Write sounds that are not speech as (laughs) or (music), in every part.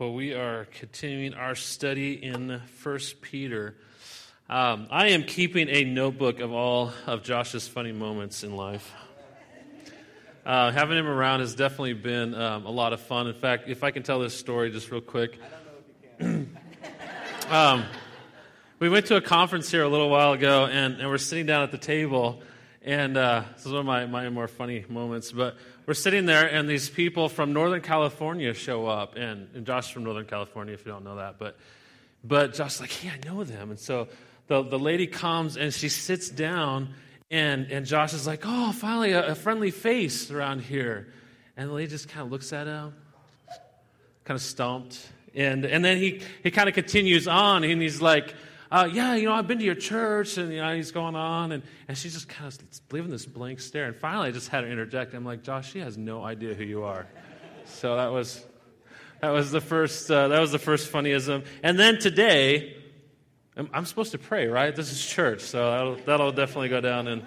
Well, we are continuing our study in First Peter. Um, I am keeping a notebook of all of Josh's funny moments in life. Uh, having him around has definitely been um, a lot of fun. In fact, if I can tell this story just real quick. (clears throat) um, we went to a conference here a little while ago, and, and we're sitting down at the table, and uh, this is one of my, my more funny moments, but we're sitting there, and these people from Northern California show up, and, and Josh from Northern California, if you don't know that, but but Josh's like, hey, I know them, and so the the lady comes and she sits down, and and Josh is like, oh, finally a, a friendly face around here, and the lady just kind of looks at him, kind of stumped, and and then he he kind of continues on, and he's like uh, yeah, you know, I've been to your church, and you know, he's going on, and, and she's just kind of leaving this blank stare. And finally, I just had to interject. I'm like, Josh, she has no idea who you are. So that was that was the first uh, that was the first funnyism. And then today, I'm, I'm, supposed to pray, right? This is church, so that'll, that'll definitely go down in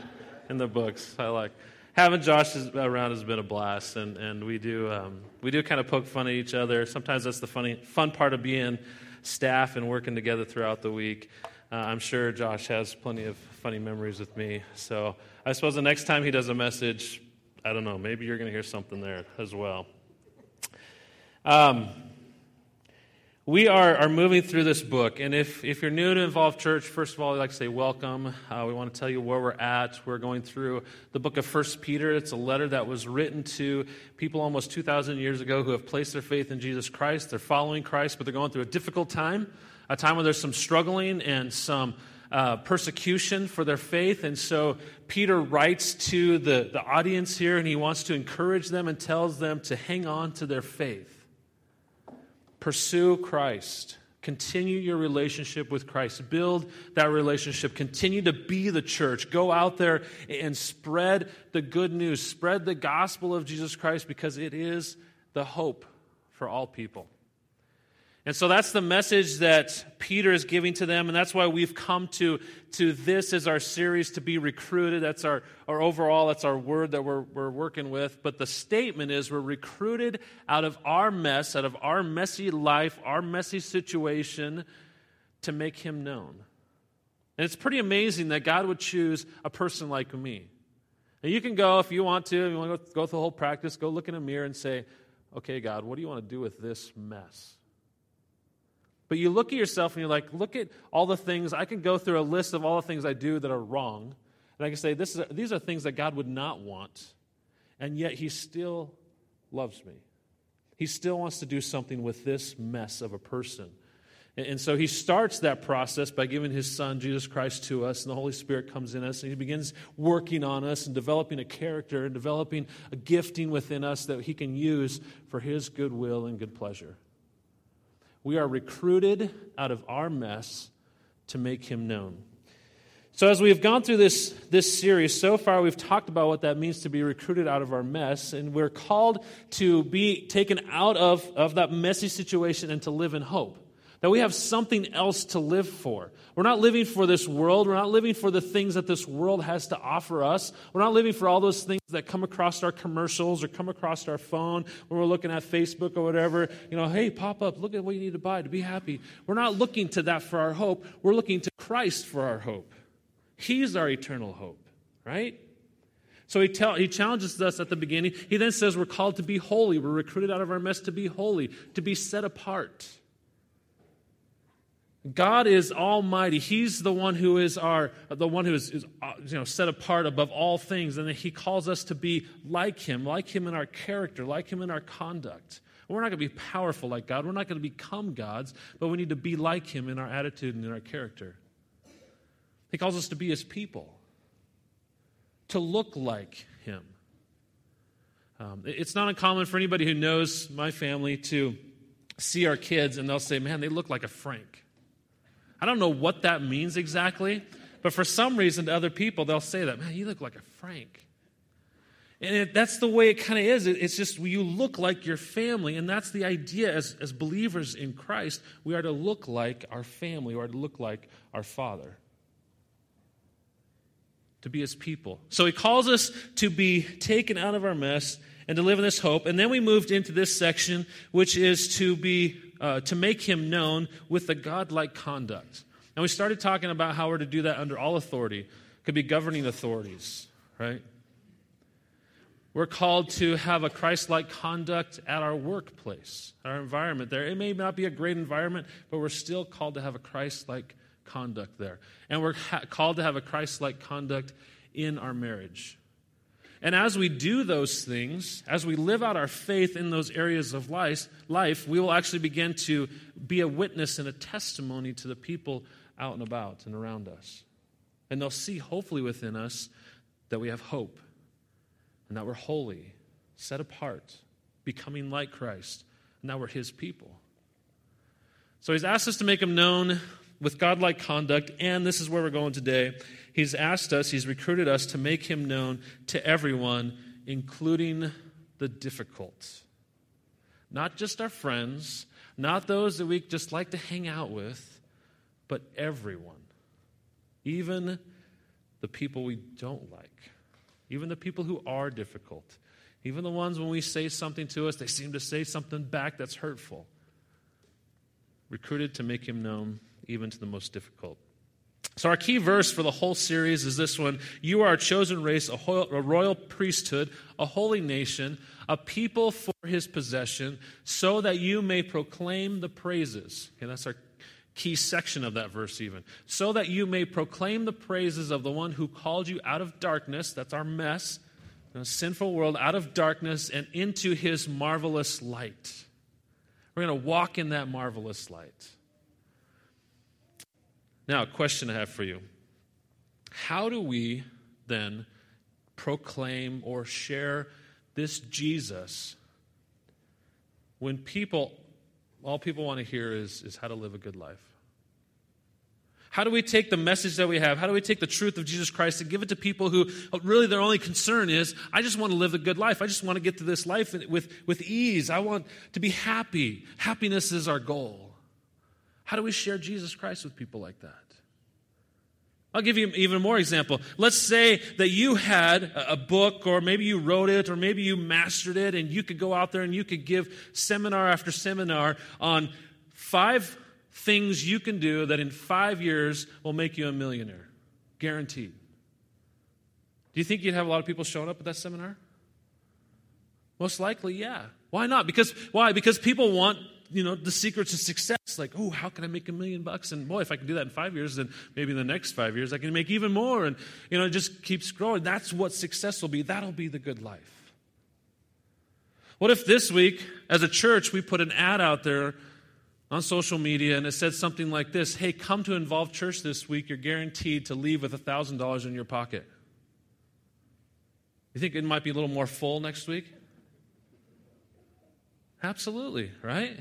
in the books. I like having Josh around has been a blast, and, and we do um, we do kind of poke fun at each other. Sometimes that's the funny fun part of being staff and working together throughout the week. Uh, I'm sure Josh has plenty of funny memories with me. So I suppose the next time he does a message, I don't know, maybe you're going to hear something there as well. Um, we are, are moving through this book, and if, if you're new to Involved Church, first of all, I'd like to say welcome. Uh, we want to tell you where we're at. We're going through the book of First Peter. It's a letter that was written to people almost 2,000 years ago who have placed their faith in Jesus Christ. They're following Christ, but they're going through a difficult time, a time where there's some struggling and some uh, persecution for their faith. And so Peter writes to the, the audience here, and he wants to encourage them and tells them to hang on to their faith Pursue Christ. Continue your relationship with Christ. Build that relationship. Continue to be the church. Go out there and spread the good news. Spread the gospel of Jesus Christ because it is the hope for all people. And so that's the message that Peter is giving to them, and that's why we've come to, to this as our series to be recruited. That's our, our overall, that's our word that we're, we're working with. But the statement is we're recruited out of our mess, out of our messy life, our messy situation, to make him known. And it's pretty amazing that God would choose a person like me. And you can go, if you want to, you want to go through the whole practice, go look in a mirror and say, okay, God, what do you want to do with this mess? But you look at yourself and you're like, look at all the things. I can go through a list of all the things I do that are wrong. And I can say, this is, these are things that God would not want. And yet He still loves me. He still wants to do something with this mess of a person. And, so He starts that process by giving His Son, Jesus Christ, to us. And the Holy Spirit comes in us. And He begins working on us and developing a character and developing a gifting within us that He can use for His good will and good pleasure. We are recruited out of our mess to make him known. So, as we've gone through this, this series, so far we've talked about what that means to be recruited out of our mess, and we're called to be taken out of, of that messy situation and to live in hope that we have something else to live for. We're not living for this world. We're not living for the things that this world has to offer us. We're not living for all those things that come across our commercials or come across our phone when we're looking at Facebook or whatever. You know, hey, pop up, look at what you need to buy to be happy. We're not looking to that for our hope. We're looking to Christ for our hope. He's our eternal hope, right? So he, tell, he challenges us at the beginning. He then says we're called to be holy. We're recruited out of our mess to be holy, to be set apart. God is almighty. He's the one who is our the one who is, is uh, you know set apart above all things and he calls us to be like him, like him in our character, like him in our conduct. We're not going to be powerful like God. We're not going to become gods, but we need to be like him in our attitude and in our character. He calls us to be his people, to look like him. Um, it's not uncommon for anybody who knows my family to see our kids and they'll say, Man, they look like a Frank. I don't know what that means exactly, but for some reason to other people, they'll say that, man, you look like a Frank. And it, that's the way it kind of is. It, it's just you look like your family, and that's the idea as, as believers in Christ. We are to look like our family, we are to look like our Father. To be his people. So he calls us to be taken out of our mess and to live in this hope. And then we moved into this section, which is to be uh, to make him known with the godlike conduct. And we started talking about how we're to do that under all authority. Could be governing authorities, right? We're called to have a Christ like conduct at our workplace, our environment there. It may not be a great environment, but we're still called to have a Christ like conduct there. And we're ha- called to have a Christ like conduct in our marriage. And as we do those things, as we live out our faith in those areas of life, life, we will actually begin to be a witness and a testimony to the people out and about and around us. And they'll see, hopefully, within us that we have hope and that we're holy, set apart, becoming like Christ, and that we're His people. So He's asked us to make Him known with godlike conduct, and this is where we're going today. He's asked us, He's recruited us to make Him known to everyone, including the difficult. Not just our friends, not those that we just like to hang out with, but everyone. Even the people we don't like even the people who are difficult, even the ones when we say something to us, they seem to say something back that's hurtful. Recruited to make him known even to the most difficult. So, our key verse for the whole series is this one You are a chosen race, a, royal priesthood, a holy nation, a people for his possession, so that you may proclaim the praises. Okay, that's our key section of that verse, even. So that you may proclaim the praises of the one who called you out of darkness, that's our mess, a sinful world, out of darkness and into his marvelous light. We're going to walk in that marvelous light. Now, a question I have for you How do we then proclaim or share this Jesus when people all people want to hear is, is how to live a good life. How do we take the message that we have? How do we take the truth of Jesus Christ and give it to people who really their only concern is, I just want to live a good life. I just want to get to this life with, with ease. I want to be happy. Happiness is our goal. How do we share Jesus Christ with people like that? I'll give you even more example. Let's say that you had a book, or maybe you wrote it, or maybe you mastered it, and you could go out there and you could give seminar after seminar on five things you can do that in five years will make you a millionaire. Guaranteed. Do you think you'd have a lot of people showing up at that seminar? Most likely, yeah. Why not? Because why? Because people want you know, the secrets to success. Like, oh, how can I make a million bucks? And boy, if I can do that in five years, then maybe in the next five years I can make even more. And, you know, it just keeps growing. That's what success will be. That'll be the good life. What if this week, as a church, we put an ad out there on social media and it said something like this Hey, come to Involve Church this week. You're guaranteed to leave with a $1,000 in your pocket. You think it might be a little more full next week? Absolutely, right?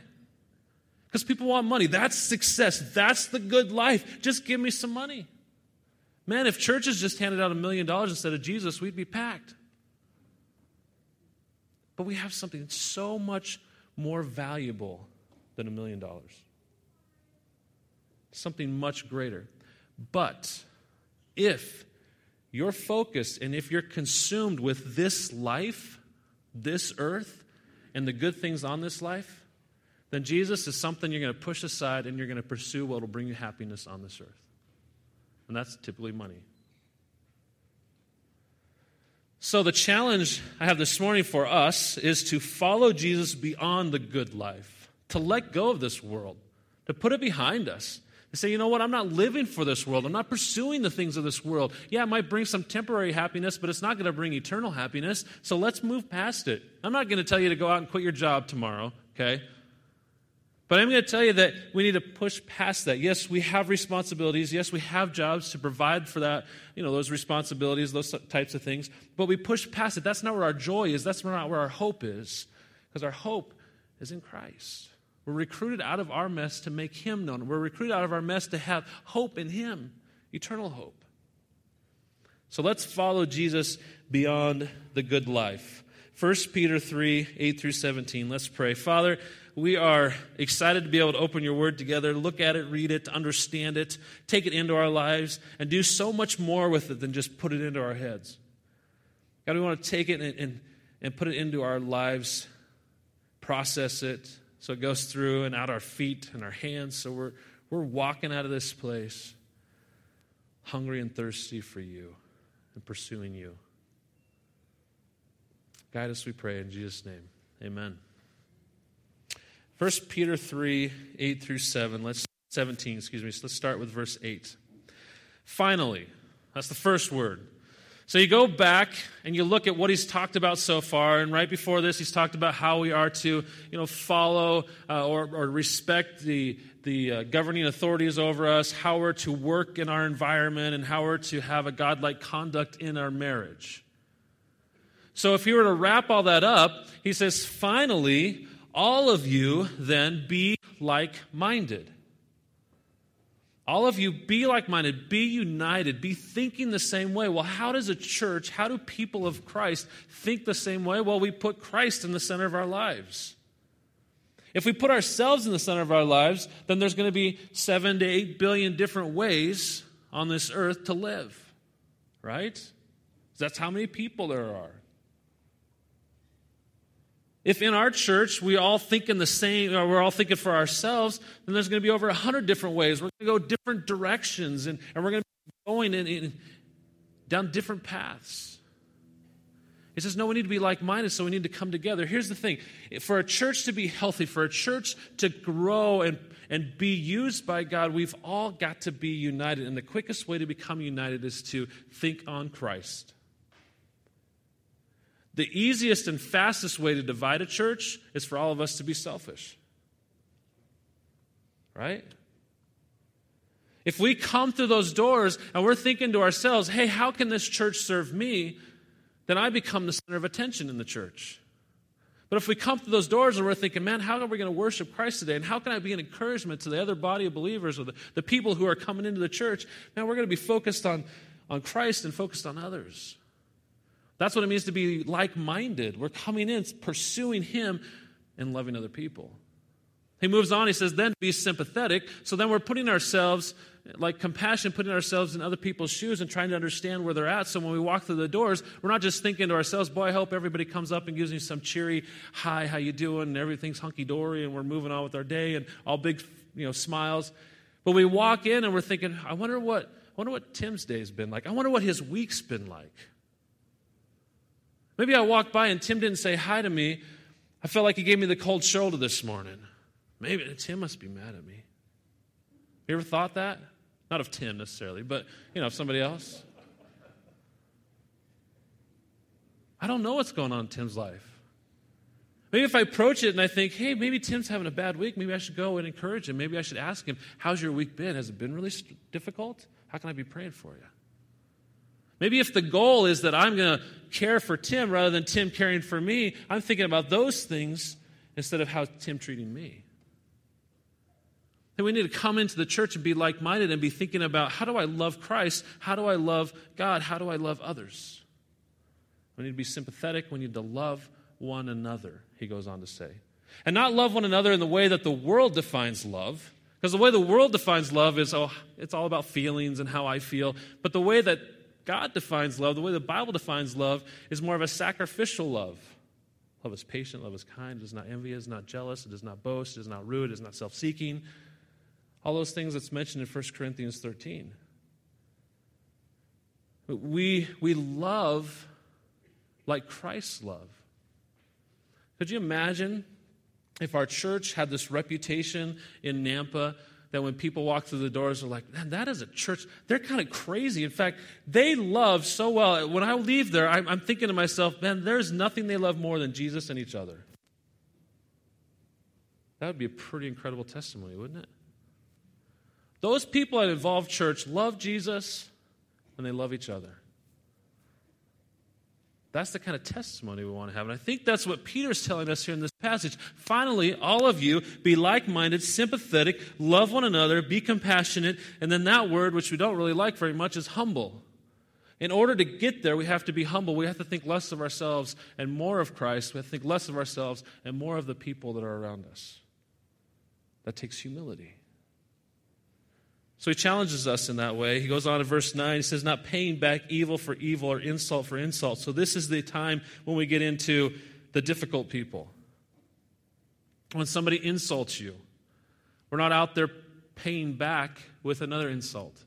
Because people want money. That's success. That's the good life. Just give me some money. Man, if churches just handed out a million dollars instead of Jesus, we'd be packed. But we have something so much more valuable than a million dollars. Something much greater. But if you're focused and if you're consumed with this life, this earth, and the good things on this life, then Jesus is something you're going to push aside and you're going to pursue what will bring you happiness on this earth. And that's typically money. So, the challenge I have this morning for us is to follow Jesus beyond the good life, to let go of this world, to put it behind us, to say, you know what, I'm not living for this world. I'm not pursuing the things of this world. Yeah, it might bring some temporary happiness, but it's not going to bring eternal happiness. So, let's move past it. I'm not going to tell you to go out and quit your job tomorrow, okay? But I'm going to tell you that we need to push past that. Yes, we have responsibilities. Yes, we have jobs to provide for that, you know, those responsibilities, those types of things. But we push past it. That's not where our joy is. That's not where our hope is. Because our hope is in Christ. We're recruited out of our mess to make Him known. We're recruited out of our mess to have hope in Him, eternal hope. So let's follow Jesus beyond the good life. 1 Peter 3 8 through 17. Let's pray. Father, we are excited to be able to open your word together, look at it, read it, understand it, take it into our lives, and do so much more with it than just put it into our heads. God, we want to take it and, and, and put it into our lives, process it, So it goes through and out our feet and our hands. So we're, we're walking out of this place hungry and thirsty for you and pursuing you. Guide us, we pray, in Jesus' name. Amen. 1 Peter 3 8 through 7. Let's 17, excuse me. So let's start with verse 8. Finally, that's the first word. So you go back and you look at what he's talked about so far, and right before this, he's talked about how we are to, you know, follow uh, or, or, respect the the uh, governing authorities over us, how we're to work in our environment, and how we're to have a godlike conduct in our marriage. So if you were to wrap all that up, he says, finally, all of you then be like minded. All of you be like minded, be united, be thinking the same way. Well, how does a church, how do people of Christ think the same way? Well, we put Christ in the center of our lives. If we put ourselves in the center of our lives, then there's going to be seven to eight billion different ways on this earth to live, right? That's how many people there are. If in our church we all think in the same, or we're all thinking for ourselves, then there's going to be over a hundred different ways. We're going to go different directions, and, and we're going to be going in, in, down different paths. He says, No, we need to be like minded, so we need to come together. Here's the thing for a church to be healthy, for a church to grow and, and be used by God, we've all got to be united. And the quickest way to become united is to think on Christ. The easiest and fastest way to divide a church is for all of us to be selfish. Right? If we come through those doors and we're thinking to ourselves, hey, how can this church serve me? Then I become the center of attention in the church. But if we come through those doors and we're thinking, man, how are we going to worship Christ today? And how can I be an encouragement to the other body of believers or the, the people who are coming into the church? Now we're going to be focused on, on Christ and focused on others. That's what it means to be like minded. We're coming in, pursuing Him, and loving other people. He moves on, he says, then be sympathetic. So then we're putting ourselves, like compassion, putting ourselves in other people's shoes and trying to understand where they're at. So when we walk through the doors, we're not just thinking to ourselves, boy, I hope everybody comes up and gives me some cheery, hi, how you doing? And everything's hunky-dory and we're moving on with our day and all big, you know, smiles. But we walk in and we're thinking, I wonder what, I wonder what Tim's day's been like. I wonder what his week's been like. Maybe I walked by and Tim didn't say hi to me. I felt like he gave me the cold shoulder this morning. Maybe Tim must be mad at me. You ever thought that? Not of Tim necessarily, but you know, of somebody else. I don't know what's going on in Tim's life. Maybe if I approach it and I think, hey, maybe Tim's having a bad week, maybe I should go and encourage him. Maybe I should ask him, how's your week been? Has it been really difficult? How can I be praying for you? Maybe if the goal is that I'm going to care for Tim rather than Tim caring for me, I'm thinking about those things instead of how Tim treating me. And we need to come into the church and be like minded and be thinking about how do I love Christ? How do I love God? How do I love others? We need to be sympathetic. We need to love one another, he goes on to say. And not love one another in the way that the world defines love. Because the way the world defines love is, oh, it's all about feelings and how I feel. But the way that God defines love, the way the Bible defines love, is more of a sacrificial love. Love is patient, love is kind, it is not envious, it is not jealous, it is not boast, it is not rude, it is not self seeking. All those things that's mentioned in 1 Corinthians 13. We, we love like Christ's love. Could you imagine if our church had this reputation in Nampa that when people walk through the doors, they're like, man, that is a church. They're kind of crazy. In fact, they love so well. When I leave there, I'm, I'm thinking to myself, man, there's nothing they love more than Jesus and each other. That would be a pretty incredible testimony, wouldn't it? Those people at Involved Church love Jesus and they love each other. That's the kind of testimony we want to have. And I think that's what Peter's telling us here in this passage. Finally, all of you be like minded, sympathetic, love one another, be compassionate. And then that word, which we don't really like very much, is humble. In order to get there, we have to be humble. We have to think less of ourselves and more of Christ. We have to think less of ourselves and more of the people that are around us. That takes humility. So he challenges us in that way. He goes on to verse 9. He says, Not paying back evil for evil or insult for insult. So this is the time when we get into the difficult people. when somebody insults you. We're not out there paying back with another insult.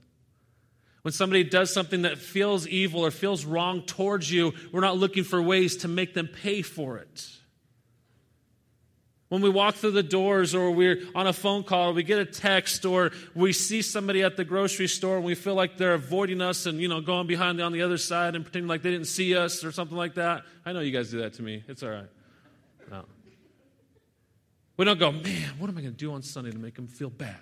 When somebody does something that feels evil or feels wrong towards you, we're not looking for ways to make them pay for it. When we walk through the doors or we're on a phone call or we get a text or we see somebody at the grocery store and we feel like they're avoiding us and, you know, going behind on the other side and pretending like they didn't see us or something like that. I know you guys do that to me. It's all right. No. We don't go, man, what am I going to do on Sunday to make them feel bad?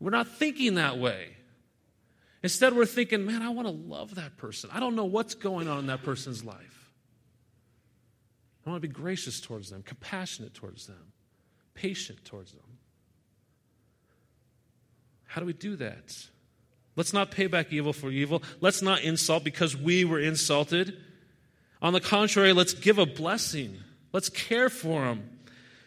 We're not thinking that way. Instead, we're thinking, man, I want to love that person. I don't know what's going on in that person's life. I want to be gracious towards them, compassionate towards them, patient towards them. How do we do that? Let's not pay back evil for evil. Let's not insult because we were insulted. On the contrary, let's give a blessing. Let's care for them.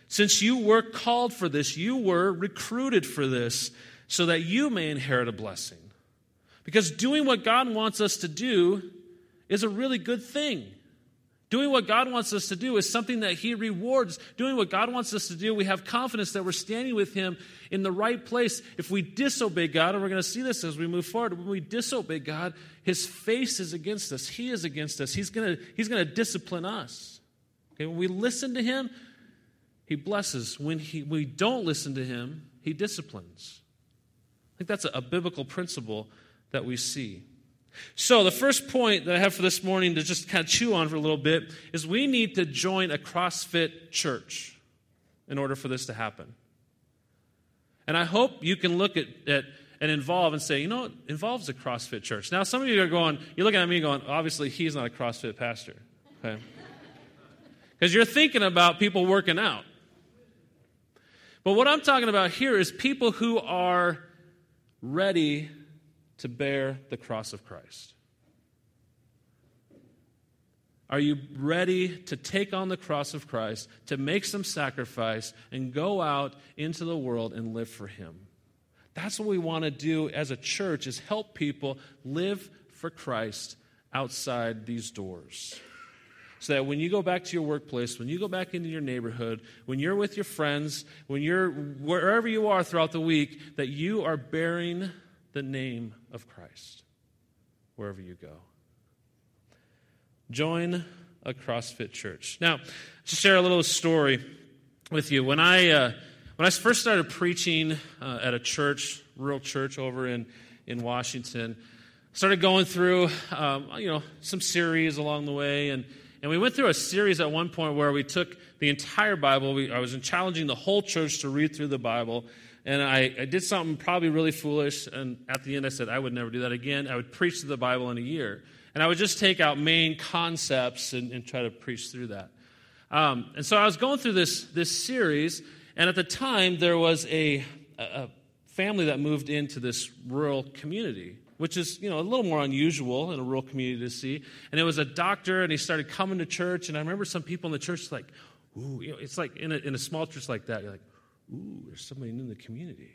Since you were called for this, you were recruited for this, so that you may inherit a blessing. Because doing what God wants us to do is a really good thing. Doing what God wants us to do is something that He rewards. Doing what God wants us to do, we have confidence that we're standing with Him in the right place. If we disobey God, and we're going to see this as we move forward, when we disobey God, His face is against us. He is against us. He's going to, he's going to discipline us. Okay, when we listen to Him, He blesses. When he, we don't listen to Him, He disciplines. I think that's a, a biblical principle that we see. So, the first point that I have for this morning to just kind of chew on for a little bit is we need to join a CrossFit church in order for this to happen. And I hope you can look at, at and involve and say, you know, involves a CrossFit church. Now, some of you are going, you're looking at me going, obviously, he's not a CrossFit pastor. Okay? (laughs) Because you're thinking about people working out. But what I'm talking about here is people who are ready to bear the cross of Christ? Are you ready to take on the cross of Christ, to make some sacrifice, and go out into the world and live for Him? That's what we want to do as a church is help people live for Christ outside these doors. So that when you go back to your workplace, when you go back into your neighborhood, when you're with your friends, when you're wherever you are throughout the week, that you are bearing the name of Christ wherever you go. Join a CrossFit church. Now, to share a little story with you. When I, uh, when I first started preaching uh, at a church, rural church over in, in Washington, started going through um, you know some series along the way and and we went through a series at one point where we took the entire bible we, i was challenging the whole church to read through the bible and I, I, did something probably really foolish. And at the end, I said I would never do that again. I would preach the Bible in a year. And I would just take out main concepts and, and try to preach through that. Um, and so I was going through this, this series, and at the time, there was a, a family that moved into this rural community which is you know a little more unusual in a rural community to see. And it was a doctor, and he started coming to church. And I remember some people in the church like, "Ooh," you know, it's like in a, in a small church like that, you're like, ooh, there's somebody new in the community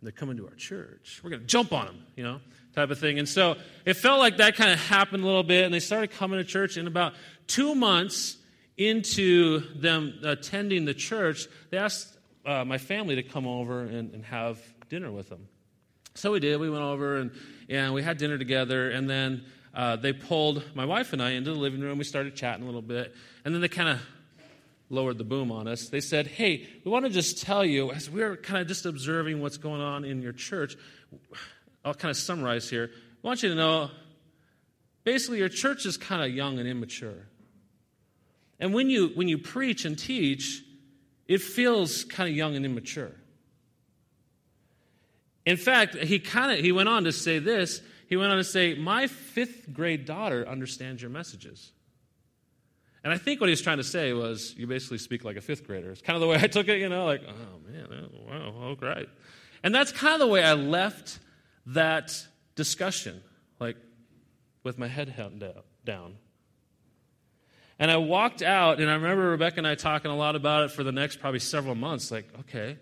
and they're coming to our church. We're going to jump on them, you know, type of thing. And so it felt like that kind of happened a little bit, and they started coming to church. And about two months into them attending the church, they asked uh, my family to come over and, and have dinner with them. So we did. We went over and, and we had dinner together, and then uh, they pulled my wife and I into the living room. We started chatting a little bit, and then they kind of lowered the boom on us. They said, Hey, we want to just tell you, as we're kind of just observing what's going on in your church, I'll kind of summarize here. I want you to know basically, your church is kind of young and immature. And when you, when you preach and teach, it feels kind of young and immature. In fact, he kind of he went on to say this. He went on to say, "My fifth grade daughter understands your messages." And I think what he was trying to say was, you basically speak like a fifth grader. It's kind of the way I took it, you know, like, oh man, oh, wow, oh, great. And that's kind of the way I left that discussion, like with my head down. And I walked out, and I remember Rebecca and I talking a lot about it for the next probably several months. Like, okay,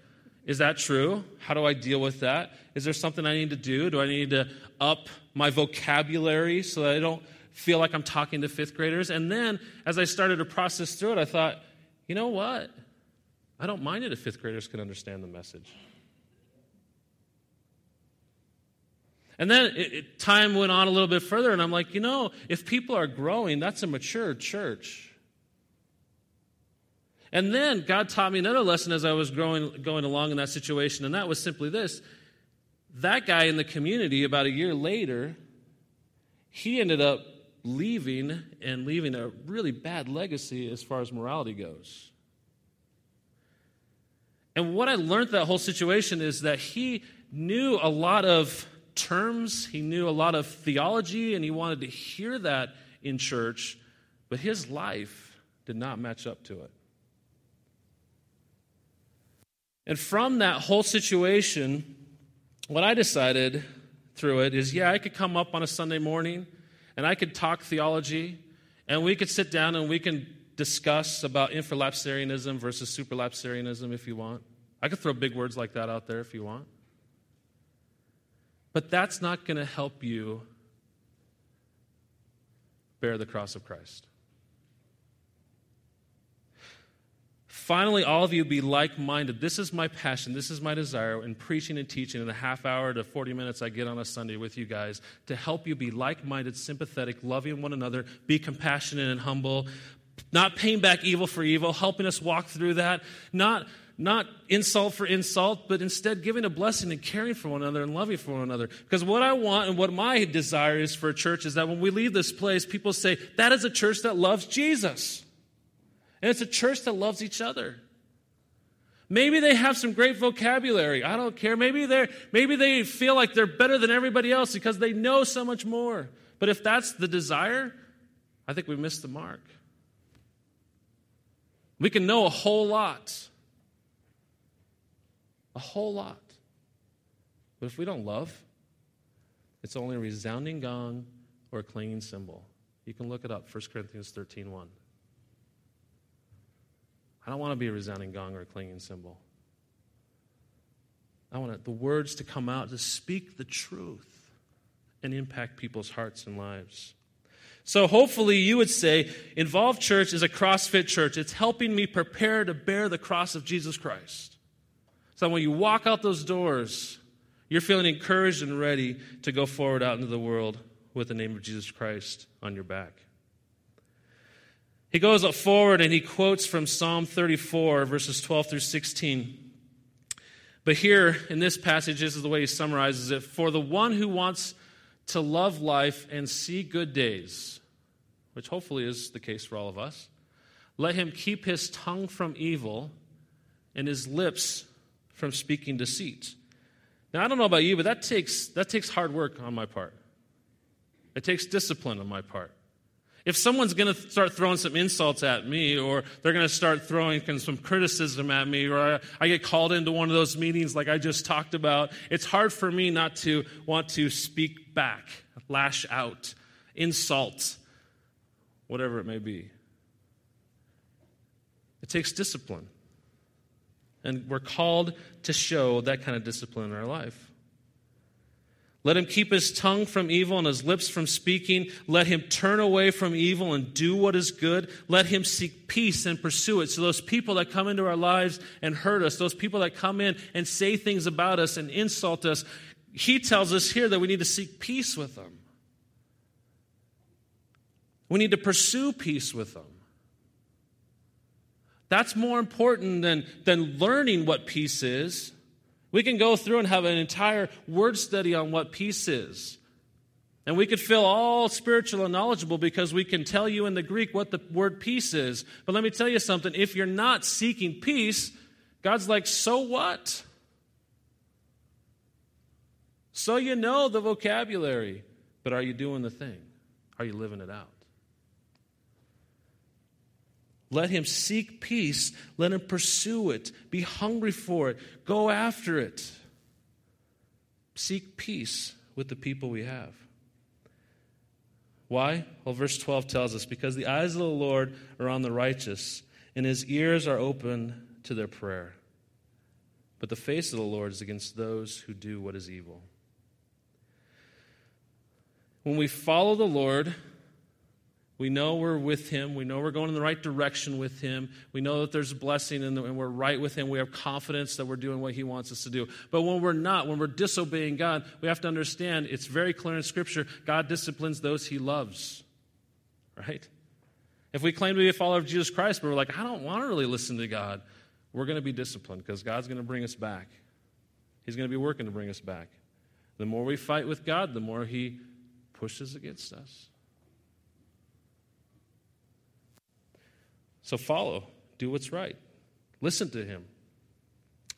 is that true? How do I deal with that? Is there something I need to do? Do I need to up my vocabulary so that I don't feel like I'm talking to fifth graders. And then as I started to process through it, I thought, you know what? I don't mind it if fifth graders can understand the message. And then it, it, time went on a little bit further, and I'm like, you know, if people are growing, that's a mature church. And then God taught me another lesson as I was growing, going along in that situation, and that was simply this. That guy in the community, about a year later, he ended up leaving and leaving a really bad legacy as far as morality goes. And what I learned that whole situation is that he knew a lot of terms, he knew a lot of theology, and he wanted to hear that in church, but his life did not match up to it. And from that whole situation, what I decided through it is yeah, I could come up on a Sunday morning and I could talk theology, and we could sit down and we can discuss about infralapsarianism versus supralapsarianism if you want. I could throw big words like that out there if you want. But that's not going to help you bear the cross of Christ. Finally, all of you be like minded. This is my passion. This is my desire in preaching and teaching in the half hour to 40 minutes I get on a Sunday with you guys to help you be like minded, sympathetic, loving one another, be compassionate and humble, not paying back evil for evil, helping us walk through that, not not insult for insult, but instead giving a blessing and caring for one another and loving for one another. Because what I want and what my desire is for a church is that when we leave this place, people say, that is a church that loves Jesus. And it's a church that loves each other. Maybe they have some great vocabulary. I don't care. Maybe they maybe they feel like they're better than everybody else because they know so much more. But if that's the desire, I think we missed the mark. We can know a whole lot. A whole lot. But if we don't love, it's only a resounding gong or a clanging cymbal. You can look it up, 1 Corinthians 13 1. I don't want to be a resounding gong or a clanging cymbal. I want the words to come out to speak the truth and impact people's hearts and lives. So hopefully you would say, Involved Church is a CrossFit church. It's helping me prepare to bear the cross of Jesus Christ. So when you walk out those doors, you're feeling encouraged and ready to go forward out into the world with the name of Jesus Christ on your back. He goes up forward and he quotes from Psalm 34, verses 12 through 16. But here in this passage, this is the way he summarizes it For the one who wants to love life and see good days, which hopefully is the case for all of us, let him keep his tongue from evil and his lips from speaking deceit. Now, I don't know about you, but that takes, that takes hard work on my part. It takes discipline on my part. If someone's going to start throwing some insults at me, or they're going to start throwing some criticism at me, or I, get called into one of those meetings like I just talked about, it's hard for me not to want to speak back, lash out, insult, whatever it may be. It takes discipline. And we're called to show that kind of discipline in our life. Let him keep his tongue from evil and his lips from speaking. Let him turn away from evil and do what is good. Let him seek peace and pursue it. So, those people that come into our lives and hurt us, those people that come in and say things about us and insult us, he tells us here that we need to seek peace with them. We need to pursue peace with them. That's more important than, than learning what peace is. We can go through and have an entire word study on what peace is. And we could feel all spiritual and knowledgeable because we can tell you in the Greek what the word peace is. But let me tell you something if you're not seeking peace, God's like, so what? So you know the vocabulary, but are you doing the thing? Are you living it out? Let him seek peace. Let him pursue it. Be hungry for it. Go after it. Seek peace with the people we have. Why? Well, verse 12 tells us because the eyes of the Lord are on the righteous, and his ears are open to their prayer. But the face of the Lord is against those who do what is evil. When we follow the Lord, We know we're with Him. We know we're going in the right direction with Him. We know that there's a blessing and we're right with Him. We have confidence that we're doing what He wants us to do. But when we're not, when we're disobeying God, we have to understand it's very clear in Scripture God disciplines those He loves. Right? If we claim to be a follower of Jesus Christ, but we're like, I don't want to really listen to God, we're going to be disciplined because God's going to bring us back. He's going to be working to bring us back. The more we fight with God, the more He pushes against us. So follow, do what's right, listen to him.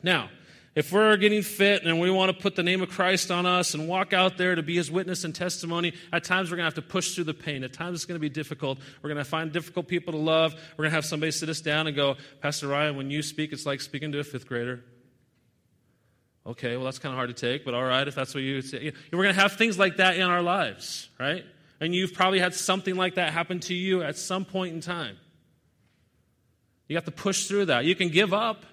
Now, if we're getting fit and we want to put the name of Christ on us and walk out there to be his witness and testimony, at times we're going to have to push through the pain. At times it's going to be difficult. We're going to find difficult people to love. We're going to have somebody sit us down and go, Pastor Ryan, when you speak, it's like speaking to a fifth grader. Okay, well, that's kind of hard to take, but all right, if that's what you say. We're going to have things like that in our lives, right? And you've probably had something like that happen to you at some point in time. You have to push through that. You can give up.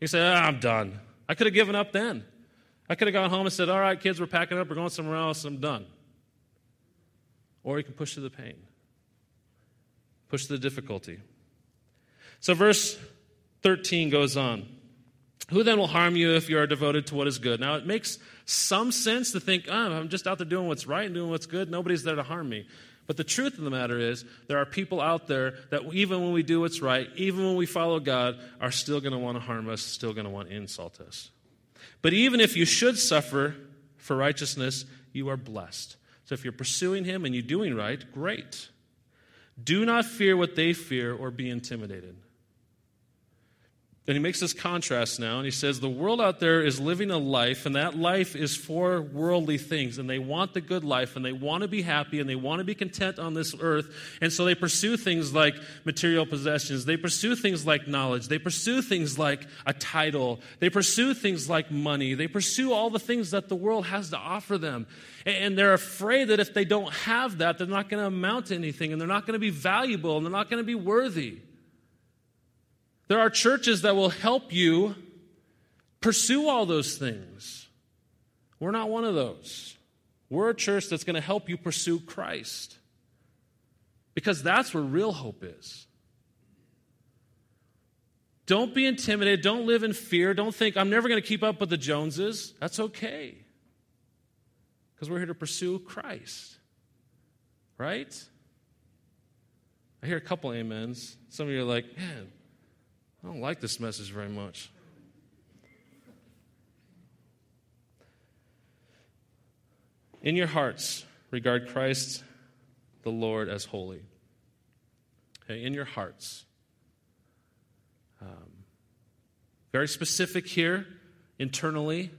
You say, oh, I'm done. I could have given up then. I could have gone home and said, All right, kids, we're packing up. We're going somewhere else. I'm done. Or you can push through the pain, push through the difficulty. So, verse 13 goes on. Who then will harm you if you are devoted to what is good? Now, it makes some sense to think, oh, I'm just out there doing what's right and doing what's good. Nobody's there to harm me. But the truth of the matter is, there are people out there that even when we do what's right, even when we follow God, are still going to want to harm us, still going to want to insult us. But even if you should suffer for righteousness, you are blessed. So if you're pursuing Him and you're doing right, great. Do not fear what they fear or be intimidated. And he makes this contrast now, and he says, The world out there is living a life, and that life is for worldly things, and they want the good life, and they want to be happy, and they want to be content on this earth. And so they pursue things like material possessions, they pursue things like knowledge, they pursue things like a title, they pursue things like money, they pursue all the things that the world has to offer them. And they're afraid that if they don't have that, they're not going to amount to anything, and they're not going to be valuable, and they're not going to be worthy. There are churches that will help you pursue all those things. We're not one of those. We're a church that's going to help you pursue Christ because that's where real hope is. Don't be intimidated. Don't live in fear. Don't think, I'm never going to keep up with the Joneses. That's okay. Because we're here to pursue Christ. Right? I hear a couple amens. Some of you are like, man, I don't like this message very much. In your hearts, regard Christ the Lord as holy. Okay, in your hearts. Um, very specific here, internally.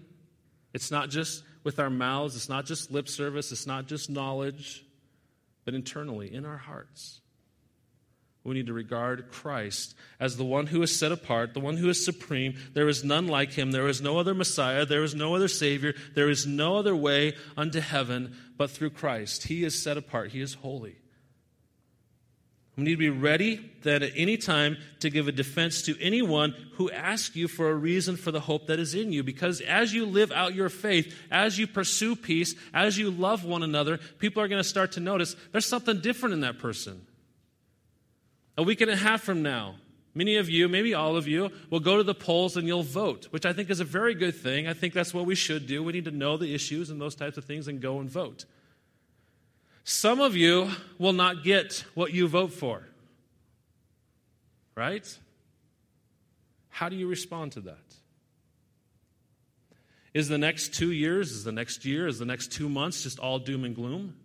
It's not just with our mouths, it's not just lip service, it's not just knowledge, but internally, in our hearts we need to regard Christ as the one who is set apart, the one who is supreme. There is none like him. There is no other Messiah. There is no other Savior. There is no other way unto heaven but through Christ. He is set apart, He is holy. We need to be ready then at any time to give a defense to anyone who asks you for a reason for the hope that is in you. Because as you live out your faith, as you pursue peace, as you love one another, people are going to start to notice there's something different in that person. A week and a half from now, many of you, maybe all of you, will go to the polls and you'll vote, which I think is a very good thing. I think that's what we should do. We need to know the issues and those types of things and go and vote. Some of you will not get what you vote for. Right? How do you respond to that? Is the next two years, is the next year, is the next two months just all doom and gloom?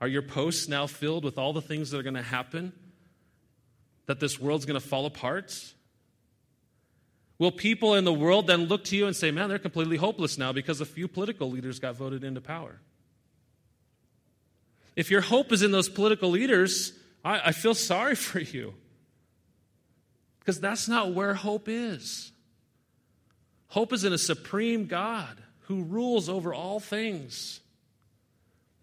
Are your posts now filled with all the things that are going to happen? That this world's going to fall apart? Will people in the world then look to you and say, man, they're completely hopeless now because a few political leaders got voted into power? If your hope is in those political leaders, I, I feel sorry (laughs) for you. Because that's not where hope is. Hope is in a supreme God who rules over all things.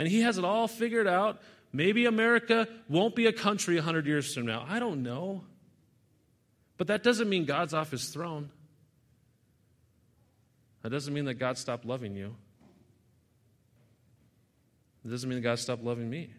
And he has it all figured out. Maybe America won't be a country 100 years from now. I don't know. But that doesn't mean God's off his throne. That doesn't mean that God stopped loving you. It doesn't mean that God stopped loving me.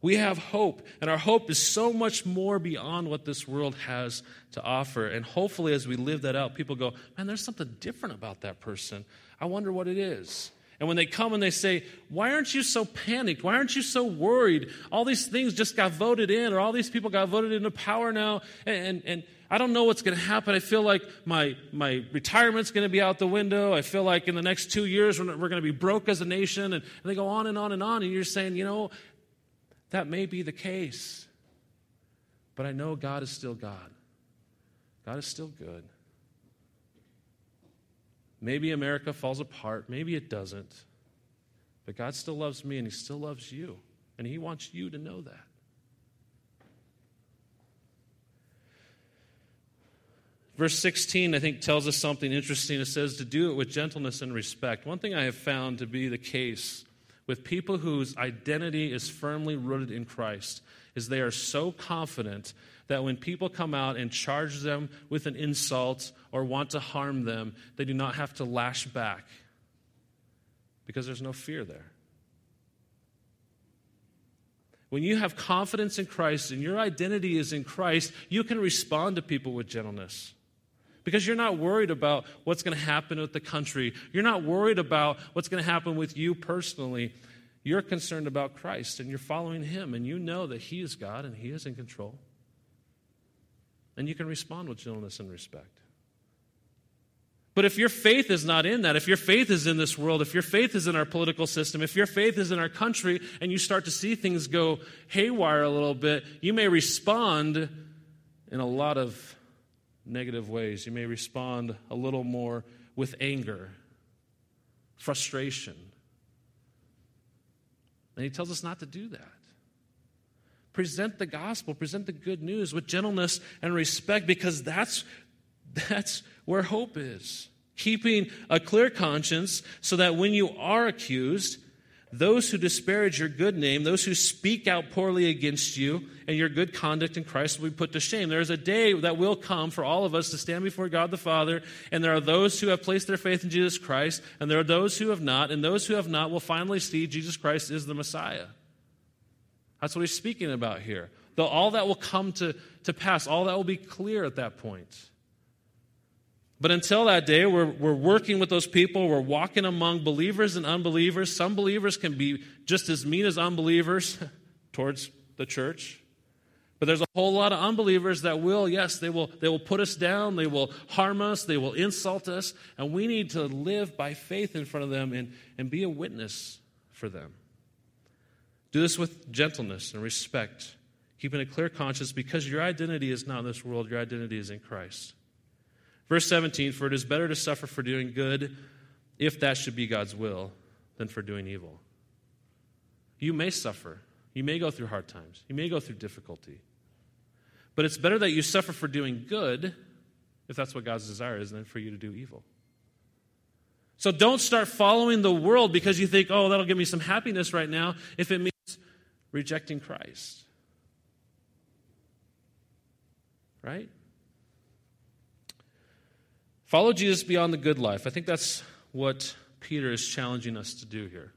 We have hope, and our hope is so much more beyond what this world has to offer. And hopefully, as we live that out, people go, Man, there's something different about that person. I wonder what it is. And when they come and they say, Why aren't you so panicked? Why aren't you so worried? All these things just got voted in, or all these people got voted into power now, and, and, I don't know what's going to happen. I feel like my, my retirement's going to be out the window. I feel like in the next two years we're, we're going to be broke as a nation. And, and they go on and on and on. And you're saying, you know, that may be the case. But I know God is still God. God is still good. Maybe America falls apart. Maybe it doesn't. But God still loves me and He still loves you. And He wants you to know that. Verse 16, I think, tells us something interesting. It says to do it with gentleness and respect. One thing I have found to be the case with people whose identity is firmly rooted in Christ is they are so confident that when people come out and charge them with an insult or want to harm them, they do not have to lash back because there's no fear there. When you have confidence in Christ and your identity is in Christ, you can respond to people with gentleness because you're not worried about what's going to happen with the country. You're not worried about what's going to happen with you personally. You're concerned about Christ and you're following Him, and you know that He is God and He is in control. And you can respond with gentleness and respect. But if your faith is not in that, if your faith is in this world, if your faith is in our political system, if your faith is in our country, and you start to see things go haywire a little bit, you may respond in a lot of negative ways. You may respond a little more with anger, frustration. And he tells us not to do that. Present the gospel, present the good news with gentleness and respect because that's, that's where hope is. Keeping a clear conscience so that when you are accused, those who disparage your good name, those who speak out poorly against you and your good conduct in Christ will be put to shame. There is a day that will come for all of us to stand before God the Father, and there are those who have placed their faith in Jesus Christ, and there are those who have not, and those who have not will finally see Jesus Christ is the Messiah. That's what he's speaking about here. Though all that will come to, to pass, all that will be clear at that point. But until that day, we're, we're working with those people. We're walking among believers and unbelievers. Some believers can be just as mean as unbelievers (laughs) towards the church. But there's a whole lot of unbelievers that will, yes, they will, they will put us down, they will harm us, they will insult us, and we need to live by faith in front of them and, and be a witness for them. Do this with gentleness and respect, keeping a clear conscience because your identity is not in this world, your identity is in Christ. Verse 17 For it is better to suffer for doing good, if that should be God's will, than for doing evil. You may suffer. You may go through hard times. You may go through difficulty. But it's better that you suffer for doing good, if that's what God's desire is, than for you to do evil. So don't start following the world because you think, oh, that'll give me some happiness right now, if it means rejecting Christ. Right? Follow Jesus beyond the good life. I think that's what Peter is challenging us to do here.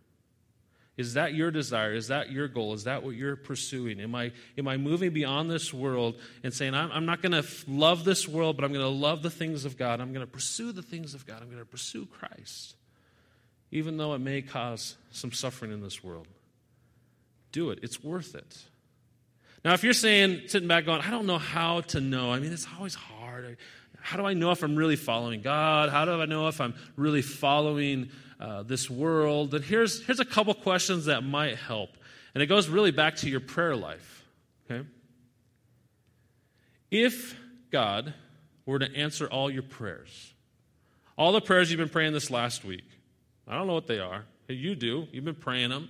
Is that your desire? Is that your goal? Is that what you're pursuing? Am I, am I moving beyond this world and saying, I'm, I'm not going to love this world, but I'm going to love the things of God? I'm going to pursue the things of God. I'm going to pursue Christ, even though it may cause some suffering in this world. Do it, it's worth it. Now, if you're saying, sitting back going, I don't know how to know, I mean, it's always hard how do I know if I'm really following God? How do I know if I'm really following uh, this world? And here's, here's a couple questions that might help. And it goes really back to your prayer life. Okay? If God were to answer all your prayers, all the prayers you've been praying this last week, I don't know what they are. You do. You've been praying them.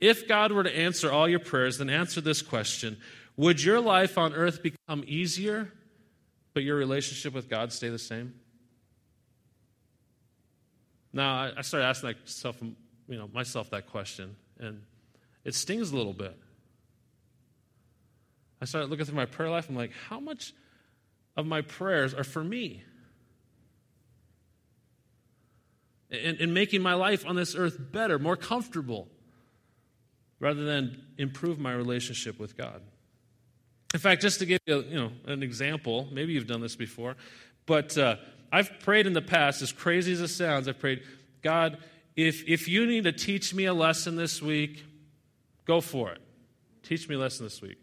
If God were to answer all your prayers, then answer this question Would your life on earth become easier but your relationship with God stay the same? Now, I started asking myself, you know, myself that question, and it stings a little bit. I started looking through my prayer life. I'm like, how much of my prayers are for me? And, and making my life on this earth better, more comfortable. Rather than improve my relationship with God. In fact, just to give you, you know, an example, maybe you've done this before, but uh, I've prayed in the past, as crazy as it sounds, I've prayed, God, if, if you need to teach me a lesson this week, go for it. Teach me a lesson this week.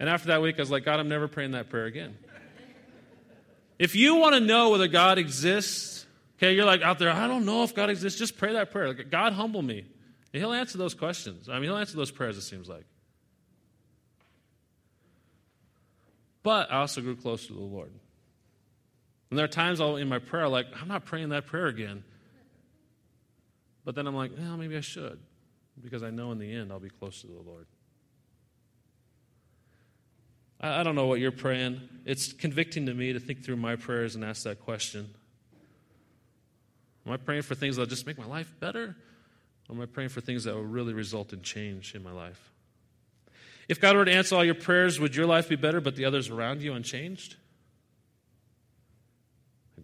And after that week, I was like, God, I'm never praying that prayer again. if you want to know whether God exists, okay, you're like out there, I don't know if God exists, just pray that prayer. Like, God, humble me. And he'll answer those questions. I mean, he'll answer those prayers, it seems like. But I also grew closer to the Lord. And there are times I'll, in my prayer, like, I'm not praying that prayer again. But then I'm like, well, maybe I should, because I know in the end I'll be close to the Lord. I, I don't know what you're praying. It's convicting to me to think through my prayers and ask that question. Am I praying for things that'll just make my life better? Am I praying for things that will really result in change in my life? If God were to answer all your prayers, would your life be better, but the others around you unchanged?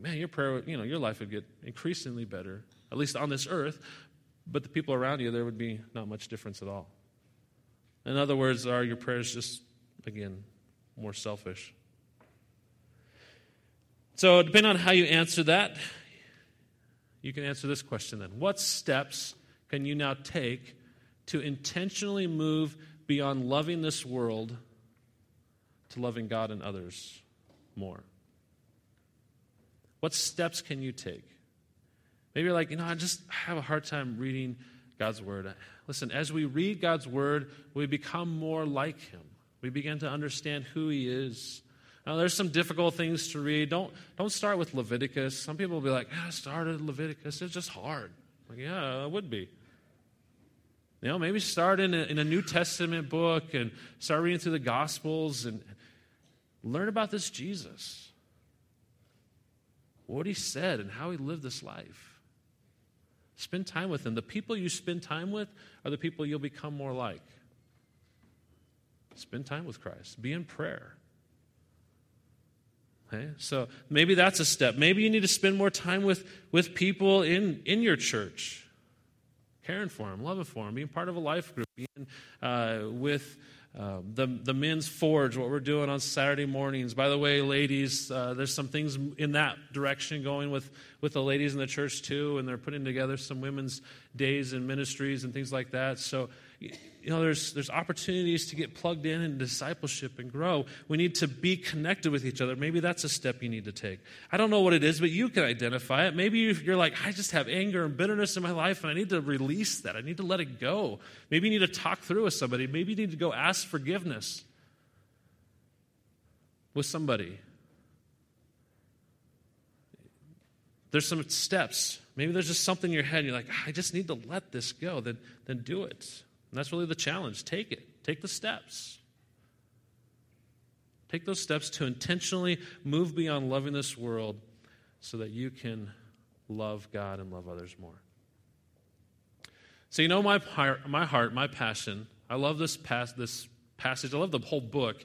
Man, your prayer, you know, your life would get increasingly better, at least on this earth, but the people around you, there would be not much difference at all. In other words, are your prayers just, again, more selfish? So, depending on how you answer that, you can answer this question then. What steps can you now take to intentionally move beyond loving this world to loving God and others more? What steps can you take? Maybe you're like, you know, I just have a hard time reading God's Word. Listen, as we read God's Word, we become more like Him. We begin to understand who He is. Now, there's some difficult things to read. Don't, don't start with Leviticus. Some people will be like, ah, I started Leviticus. It's just hard. Like, yeah, it would be. You know, maybe start in a, in a New Testament book and start reading through the Gospels and learn about this Jesus. What he said and how he lived this life. Spend time with him. The people you spend time with are the people you'll become more like. Spend time with Christ. Be in prayer. Okay? So maybe that's a step. Maybe you need to spend more time with, with people in, in your church caring for them, loving for them, being part of a life group, being uh, with uh, the, the men's forge, what we're doing on Saturday mornings. By the way, ladies, uh, there's some things in that direction going with, with the ladies in the church too, and they're putting together some women's days and ministries and things like that. So you know, there's, there's opportunities to get plugged in in discipleship and grow. We need to be connected with each other. Maybe that's a step you need to take. I don't know what it is, but you can identify it. Maybe you're like, I just have anger and bitterness in my life, and I need to release that. I need to let it go. Maybe you need to talk through with somebody. Maybe you need to go ask forgiveness with somebody. There's some steps. Maybe there's just something in your head, and you're like, I just need to let this go. Then, then do it. And that's really the challenge. Take it, take the steps. Take those steps to intentionally move beyond loving this world so that you can love God and love others more. So, you know, my heart, my, heart, my passion, I love this, pas- this passage. I love the whole book.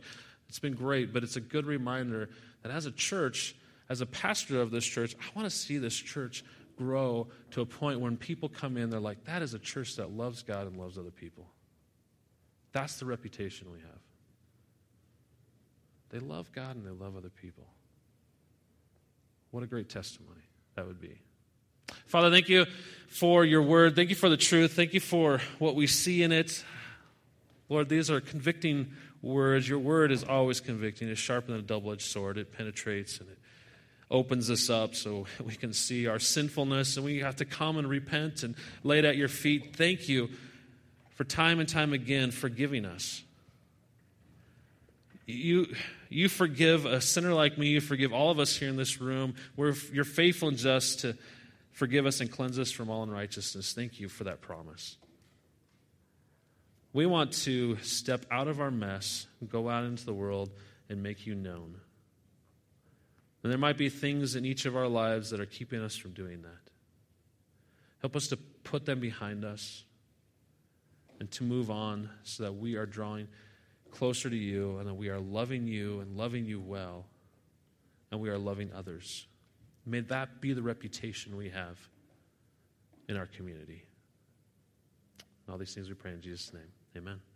It's been great, but it's a good reminder that as a church, as a pastor of this church, I want to see this church grow to a point when people come in, they're like, that is a church that loves God and loves other people. That's the reputation we have. They love God and they love other people. What a great testimony that would be. Father, thank you for your word. Thank you for the truth. Thank you for what we see in it. Lord, these are convicting words. Your word is always convicting. It's sharper than a double edged sword. It penetrates and it opens us up so we can see our sinfulness and we have to come and repent and lay it at your feet. Thank you for time and time again forgiving us. You, you forgive a sinner like me, you forgive all of us here in this room. We're, you're faithful and just to forgive us and cleanse us from all unrighteousness. Thank you for that promise. We want to step out of our mess, go out into the world, and make you known. And there might be things in each of our lives that are keeping us from doing that. Help us to put them behind us and to move on so that we are drawing closer to you and that we are loving you and loving you well and we are loving others. May that be the reputation we have in our community. And all these things we pray in Jesus' name. Amen.